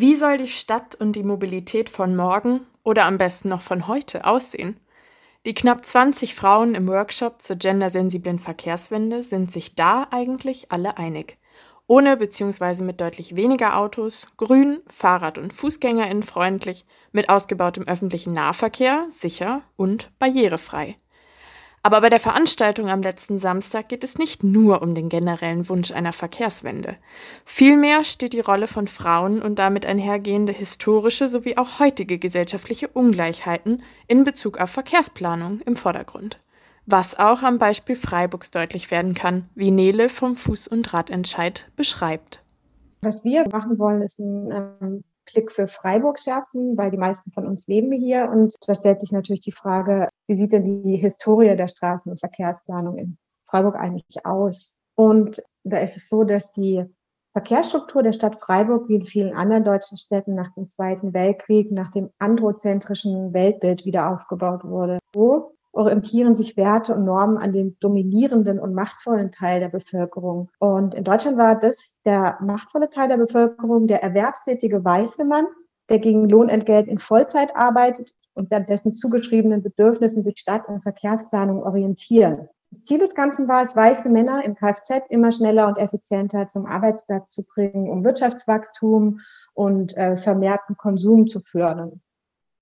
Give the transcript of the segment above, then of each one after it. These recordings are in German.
Wie soll die Stadt und die Mobilität von morgen oder am besten noch von heute aussehen? Die knapp 20 Frauen im Workshop zur gendersensiblen Verkehrswende sind sich da eigentlich alle einig. Ohne bzw. mit deutlich weniger Autos, grün, Fahrrad- und Fußgängerinnen freundlich, mit ausgebautem öffentlichen Nahverkehr, sicher und barrierefrei. Aber bei der Veranstaltung am letzten Samstag geht es nicht nur um den generellen Wunsch einer Verkehrswende. Vielmehr steht die Rolle von Frauen und damit einhergehende historische sowie auch heutige gesellschaftliche Ungleichheiten in Bezug auf Verkehrsplanung im Vordergrund. Was auch am Beispiel Freiburgs deutlich werden kann, wie Nele vom Fuß- und Radentscheid beschreibt. Was wir machen wollen, ist ein ähm, Blick für Freiburg schaffen, weil die meisten von uns leben hier. Und da stellt sich natürlich die Frage, wie sieht denn die Historie der Straßen- und Verkehrsplanung in Freiburg eigentlich aus? Und da ist es so, dass die Verkehrsstruktur der Stadt Freiburg wie in vielen anderen deutschen Städten nach dem Zweiten Weltkrieg, nach dem androzentrischen Weltbild wieder aufgebaut wurde. Wo orientieren sich Werte und Normen an dem dominierenden und machtvollen Teil der Bevölkerung. Und in Deutschland war das der machtvolle Teil der Bevölkerung, der erwerbstätige weiße Mann, der gegen Lohnentgelt in Vollzeit arbeitet und an dessen zugeschriebenen Bedürfnissen sich Stadt- und Verkehrsplanung orientieren. Das Ziel des Ganzen war es, weiße Männer im Kfz immer schneller und effizienter zum Arbeitsplatz zu bringen, um Wirtschaftswachstum und äh, vermehrten Konsum zu fördern.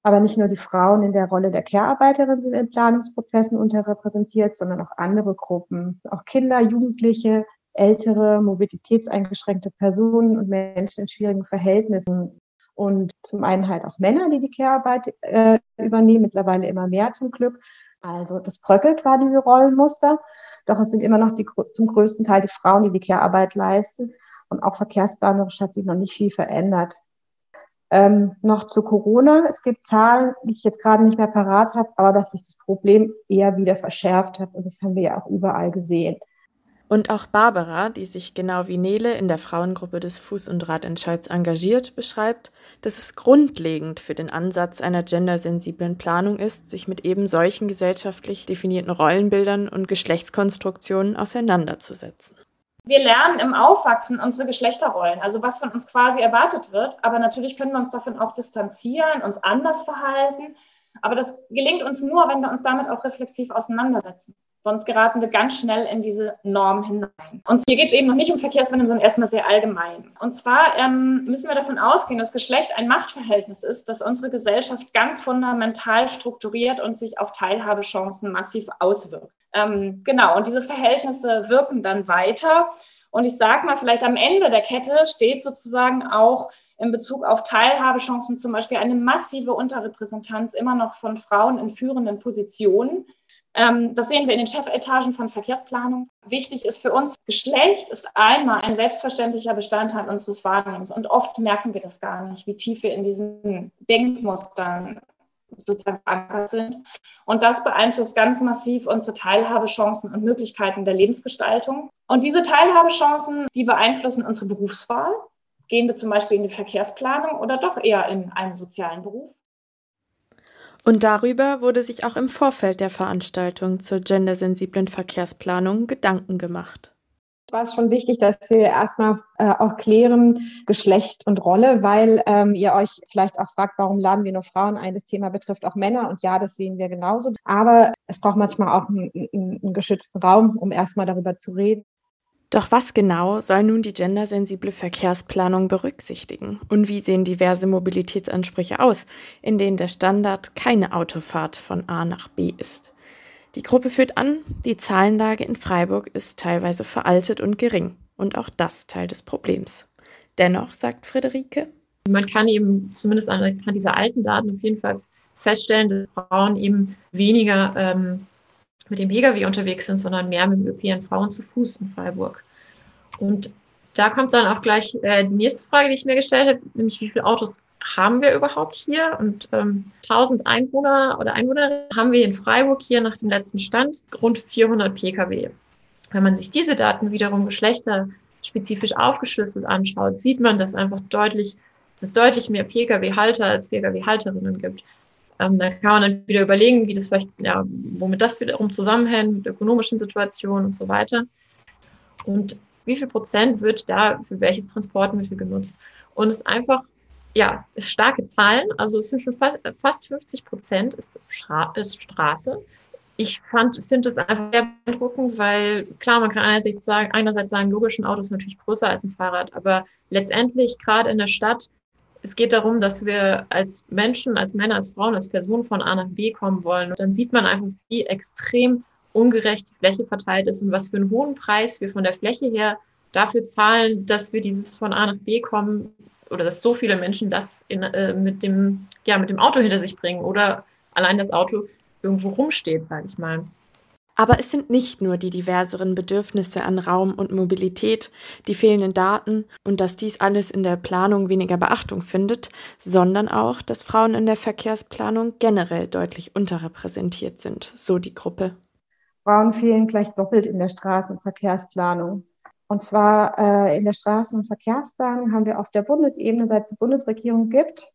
Aber nicht nur die Frauen in der Rolle der Care-Arbeiterin sind in Planungsprozessen unterrepräsentiert, sondern auch andere Gruppen, auch Kinder, Jugendliche, ältere, mobilitätseingeschränkte Personen und Menschen in schwierigen Verhältnissen. Und zum einen halt auch Männer, die die Care-Arbeit äh, übernehmen, mittlerweile immer mehr zum Glück. Also das bröckelt zwar diese Rollenmuster, doch es sind immer noch die, zum größten Teil die Frauen, die die Care-Arbeit leisten. Und auch verkehrsplanerisch hat sich noch nicht viel verändert. Ähm, noch zu Corona. Es gibt Zahlen, die ich jetzt gerade nicht mehr parat habe, aber dass sich das Problem eher wieder verschärft hat. Und das haben wir ja auch überall gesehen. Und auch Barbara, die sich genau wie Nele in der Frauengruppe des Fuß- und Radentscheids engagiert, beschreibt, dass es grundlegend für den Ansatz einer gendersensiblen Planung ist, sich mit eben solchen gesellschaftlich definierten Rollenbildern und Geschlechtskonstruktionen auseinanderzusetzen. Wir lernen im Aufwachsen unsere Geschlechterrollen, also was von uns quasi erwartet wird. Aber natürlich können wir uns davon auch distanzieren, uns anders verhalten. Aber das gelingt uns nur, wenn wir uns damit auch reflexiv auseinandersetzen. Sonst geraten wir ganz schnell in diese Norm hinein. Und hier geht es eben noch nicht um Verkehrswende, sondern erstmal sehr allgemein. Und zwar ähm, müssen wir davon ausgehen, dass Geschlecht ein Machtverhältnis ist, das unsere Gesellschaft ganz fundamental strukturiert und sich auf Teilhabechancen massiv auswirkt. Ähm, genau, und diese Verhältnisse wirken dann weiter. Und ich sage mal, vielleicht am Ende der Kette steht sozusagen auch in Bezug auf Teilhabechancen zum Beispiel eine massive Unterrepräsentanz immer noch von Frauen in führenden Positionen. Ähm, das sehen wir in den Chefetagen von Verkehrsplanung. Wichtig ist für uns, Geschlecht ist einmal ein selbstverständlicher Bestandteil unseres Wahrnehmens. Und oft merken wir das gar nicht, wie tief wir in diesen Denkmustern sozusagen verankert sind. Und das beeinflusst ganz massiv unsere Teilhabechancen und Möglichkeiten der Lebensgestaltung. Und diese Teilhabechancen, die beeinflussen unsere Berufswahl. Gehen wir zum Beispiel in die Verkehrsplanung oder doch eher in einen sozialen Beruf? Und darüber wurde sich auch im Vorfeld der Veranstaltung zur gendersensiblen Verkehrsplanung Gedanken gemacht war es schon wichtig, dass wir erstmal äh, auch klären Geschlecht und Rolle, weil ähm, ihr euch vielleicht auch fragt, warum laden wir nur Frauen ein? Das Thema betrifft auch Männer und ja, das sehen wir genauso. Aber es braucht manchmal auch einen, einen, einen geschützten Raum, um erstmal darüber zu reden. Doch was genau soll nun die gendersensible Verkehrsplanung berücksichtigen? Und wie sehen diverse Mobilitätsansprüche aus, in denen der Standard keine Autofahrt von A nach B ist? Die Gruppe führt an, die Zahlenlage in Freiburg ist teilweise veraltet und gering. Und auch das Teil des Problems. Dennoch, sagt Friederike, man kann eben zumindest an dieser alten Daten auf jeden Fall feststellen, dass Frauen eben weniger ähm, mit dem Pkw unterwegs sind, sondern mehr mit dem ÖPNV und zu Fuß in Freiburg. Und da kommt dann auch gleich äh, die nächste Frage, die ich mir gestellt habe, nämlich wie viele Autos haben wir überhaupt hier? Und ähm, 1000 Einwohner oder Einwohnerinnen haben wir in Freiburg hier nach dem letzten Stand rund 400 Pkw. Wenn man sich diese Daten wiederum geschlechterspezifisch aufgeschlüsselt anschaut, sieht man, dass einfach deutlich, dass es deutlich mehr Pkw-Halter als Pkw-Halterinnen gibt. Ähm, da kann man dann wieder überlegen, wie das vielleicht, ja, womit das wiederum zusammenhängt, mit ökonomischen Situationen und so weiter. Und wie viel Prozent wird da für welches Transportmittel genutzt? Und es ist einfach ja, starke Zahlen. Also es sind schon fast 50 Prozent ist, ist Straße. Ich finde es einfach sehr beeindruckend, weil klar, man kann einerseits sagen, einerseits sagen, logisch, ein Auto ist natürlich größer als ein Fahrrad, aber letztendlich gerade in der Stadt, es geht darum, dass wir als Menschen, als Männer, als Frauen, als Personen von A nach B kommen wollen. Und dann sieht man einfach, wie extrem ungerecht die Fläche verteilt ist und was für einen hohen Preis wir von der Fläche her dafür zahlen, dass wir dieses von A nach B kommen oder dass so viele Menschen das in, äh, mit, dem, ja, mit dem Auto hinter sich bringen oder allein das Auto irgendwo rumsteht, sage ich mal. Aber es sind nicht nur die diverseren Bedürfnisse an Raum und Mobilität, die fehlenden Daten und dass dies alles in der Planung weniger Beachtung findet, sondern auch, dass Frauen in der Verkehrsplanung generell deutlich unterrepräsentiert sind, so die Gruppe. Frauen fehlen gleich doppelt in der Straßen- und. Und zwar äh, in der Straßen- und Verkehrsplanung haben wir auf der Bundesebene, seit es die Bundesregierung gibt,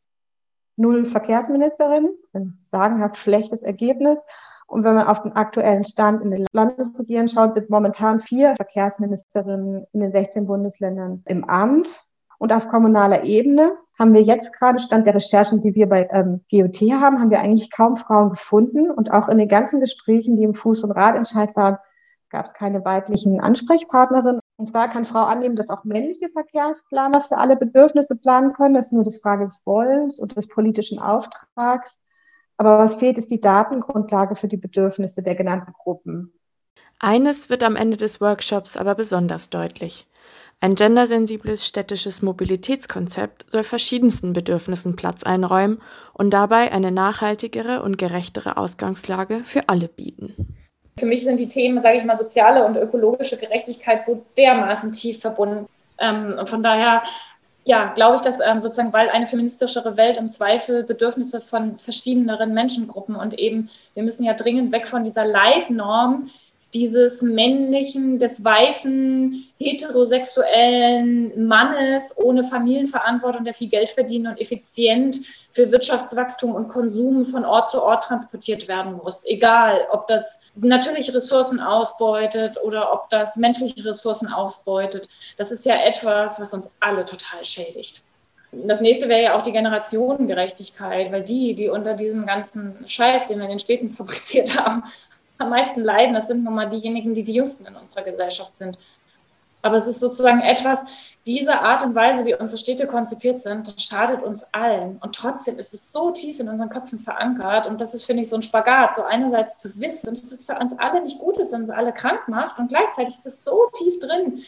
null Verkehrsministerinnen, ein sagenhaft schlechtes Ergebnis. Und wenn man auf den aktuellen Stand in den Landesregierungen schaut, sind momentan vier Verkehrsministerinnen in den 16 Bundesländern im Amt. Und auf kommunaler Ebene haben wir jetzt gerade Stand der Recherchen, die wir bei ähm, GOT haben, haben wir eigentlich kaum Frauen gefunden. Und auch in den ganzen Gesprächen, die im Fuß- und Radentscheid waren, gab es keine weiblichen Ansprechpartnerinnen. Und zwar kann Frau annehmen, dass auch männliche Verkehrsplaner für alle Bedürfnisse planen können. Das ist nur das Frage des Wollens und des politischen Auftrags. Aber was fehlt, ist die Datengrundlage für die Bedürfnisse der genannten Gruppen. Eines wird am Ende des Workshops aber besonders deutlich. Ein gendersensibles städtisches Mobilitätskonzept soll verschiedensten Bedürfnissen Platz einräumen und dabei eine nachhaltigere und gerechtere Ausgangslage für alle bieten. Für mich sind die Themen, sage ich mal, soziale und ökologische Gerechtigkeit so dermaßen tief verbunden. Ähm, und von daher, ja, glaube ich, dass ähm, sozusagen, weil eine feministischere Welt im Zweifel Bedürfnisse von verschiedeneren Menschengruppen und eben, wir müssen ja dringend weg von dieser Leitnorm, dieses männlichen, des weißen, heterosexuellen Mannes ohne Familienverantwortung, der viel Geld verdient und effizient für Wirtschaftswachstum und Konsum von Ort zu Ort transportiert werden muss. Egal, ob das natürliche Ressourcen ausbeutet oder ob das menschliche Ressourcen ausbeutet. Das ist ja etwas, was uns alle total schädigt. Das nächste wäre ja auch die Generationengerechtigkeit, weil die, die unter diesem ganzen Scheiß, den wir in den Städten fabriziert haben, am meisten leiden, das sind nun mal diejenigen, die die jüngsten in unserer Gesellschaft sind. Aber es ist sozusagen etwas, diese Art und Weise, wie unsere Städte konzipiert sind, schadet uns allen. Und trotzdem ist es so tief in unseren Köpfen verankert. Und das ist, finde ich, so ein Spagat. So einerseits zu wissen, dass es für uns alle nicht gut ist und uns alle krank macht. Und gleichzeitig ist es so tief drin,